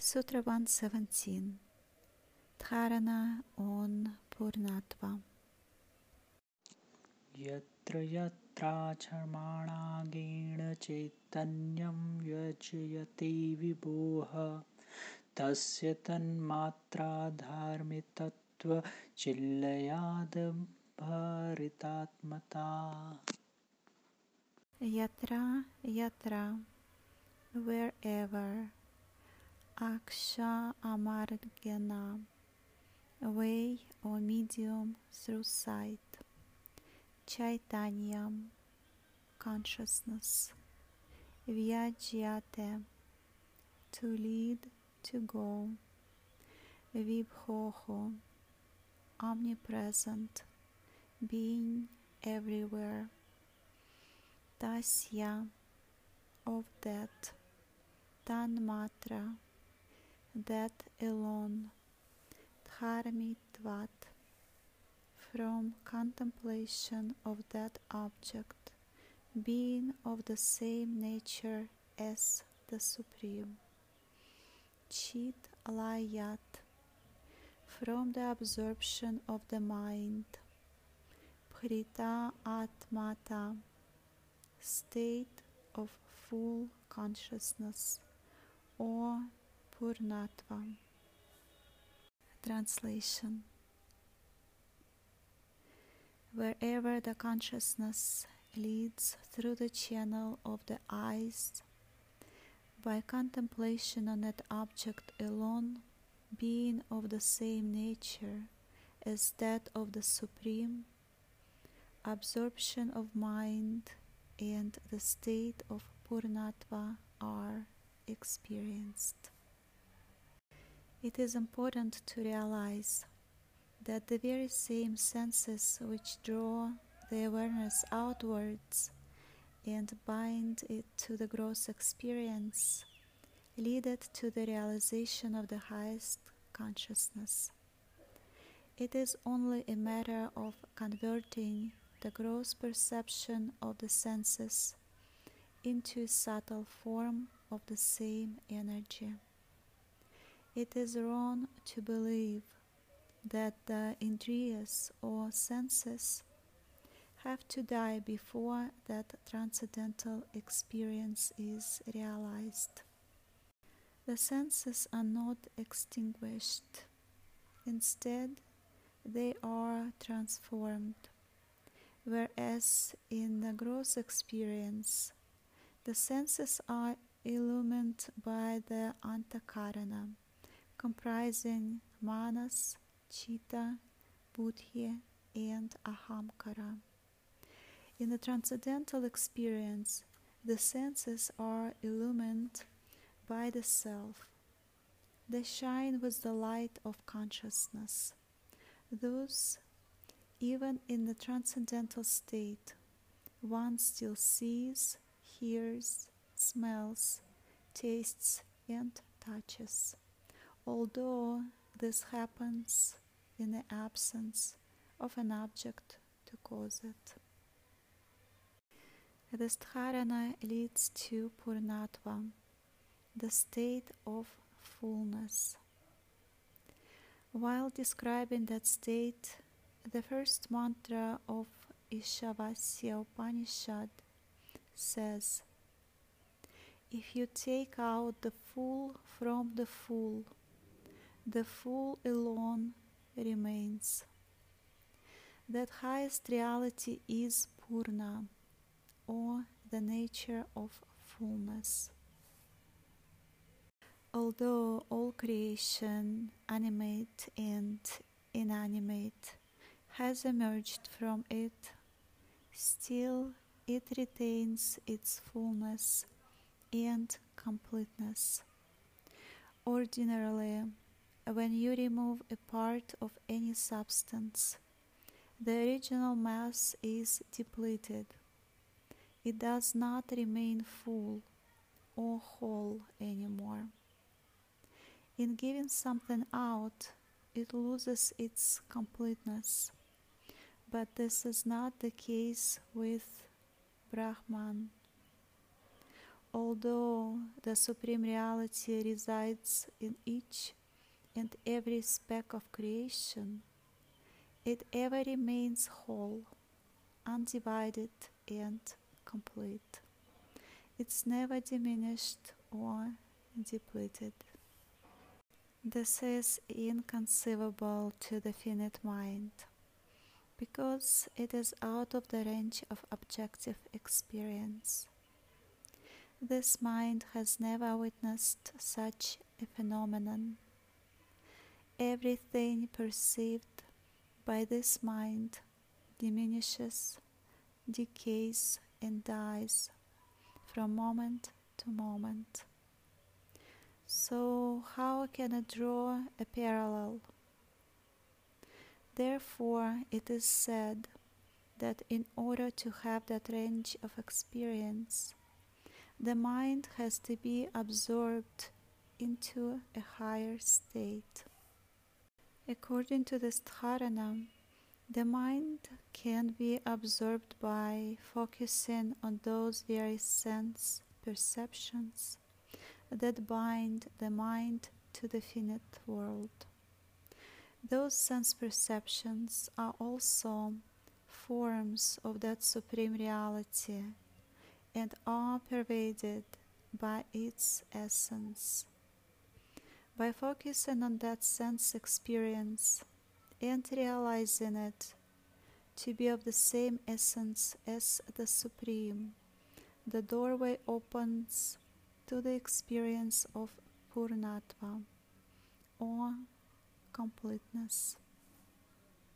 Sutra 117 Dharana on Purnatva. यत्र यत्राचर्माणागेण चैतन्यं व्यजयते विभोः तस्य तन्मात्राधार्मितत्वचिल्लयादभरितात्मता Yatra wherever Aksha Amargana way or medium through sight Chaitanyam consciousness. Vyajyate to lead to go. Vibhoho omnipresent. Being everywhere. Tasya of that. Tanmatra that alone Dharmitvat from contemplation of that object, being of the same nature as the Supreme. Chit Layat, from the absorption of the mind. Prita Atmata, state of full consciousness, Purnatva. Translation wherever the consciousness leads through the channel of the eyes, by contemplation on that object alone, being of the same nature as that of the Supreme, absorption of mind and the state of Purnatva are experienced. It is important to realize that the very same senses which draw the awareness outwards and bind it to the gross experience lead it to the realization of the highest consciousness. It is only a matter of converting the gross perception of the senses into a subtle form of the same energy. It is wrong to believe that the indriyas or senses have to die before that transcendental experience is realized. The senses are not extinguished. Instead, they are transformed. Whereas in the gross experience, the senses are illumined by the antakarana, comprising manas, chitta, buddhi, and ahamkara. In the transcendental experience, the senses are illumined by the self. They shine with the light of consciousness. Thus, even in the transcendental state, one still sees, hears, smells, tastes, and touches. Although this happens in the absence of an object to cause it. This dharana leads to purnatva, the state of fullness. While describing that state, the first mantra of Ishavasya Upanishad says, If you take out the full from the full, the full alone remains. That highest reality is Purna, or the nature of fullness. Although all creation, animate and inanimate, has emerged from it, still it retains its fullness and completeness. Ordinarily, when you remove a part of any substance, the original mass is depleted. It does not remain full or whole anymore. In giving something out, it loses its completeness. But this is not the case with Brahman. although the Supreme Reality resides in each and every speck of creation, it ever remains whole, undivided, and complete. It's never diminished or depleted. This is inconceivable to the finite mind because it is out of the range of objective experience. This mind has never witnessed such a phenomenon. Everything perceived by this mind diminishes, decays, and dies from moment to moment. So, how can I draw a parallel? Therefore, it is said that in order to have that range of experience, the mind has to be absorbed into a higher state. According to this dharana, the mind can be absorbed by focusing on those very sense perceptions that bind the mind to the finite world. Those sense perceptions are also forms of that supreme reality and are pervaded by its essence. By focusing on that sense experience and realizing it to be of the same essence as the Supreme, the doorway opens to the experience of Purnatva or completeness.